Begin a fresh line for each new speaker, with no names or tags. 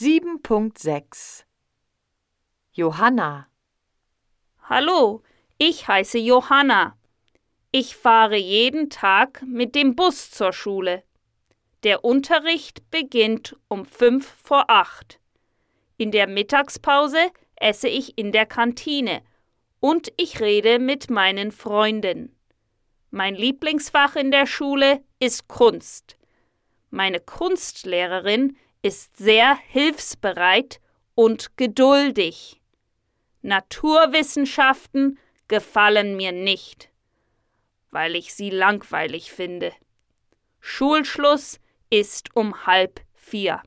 7.6 Johanna
Hallo, ich heiße Johanna. Ich fahre jeden Tag mit dem Bus zur Schule. Der Unterricht beginnt um fünf vor acht. In der Mittagspause esse ich in der Kantine und ich rede mit meinen Freunden. Mein Lieblingsfach in der Schule ist Kunst. Meine Kunstlehrerin ist sehr hilfsbereit und geduldig. Naturwissenschaften gefallen mir nicht, weil ich sie langweilig finde. Schulschluss ist um halb vier.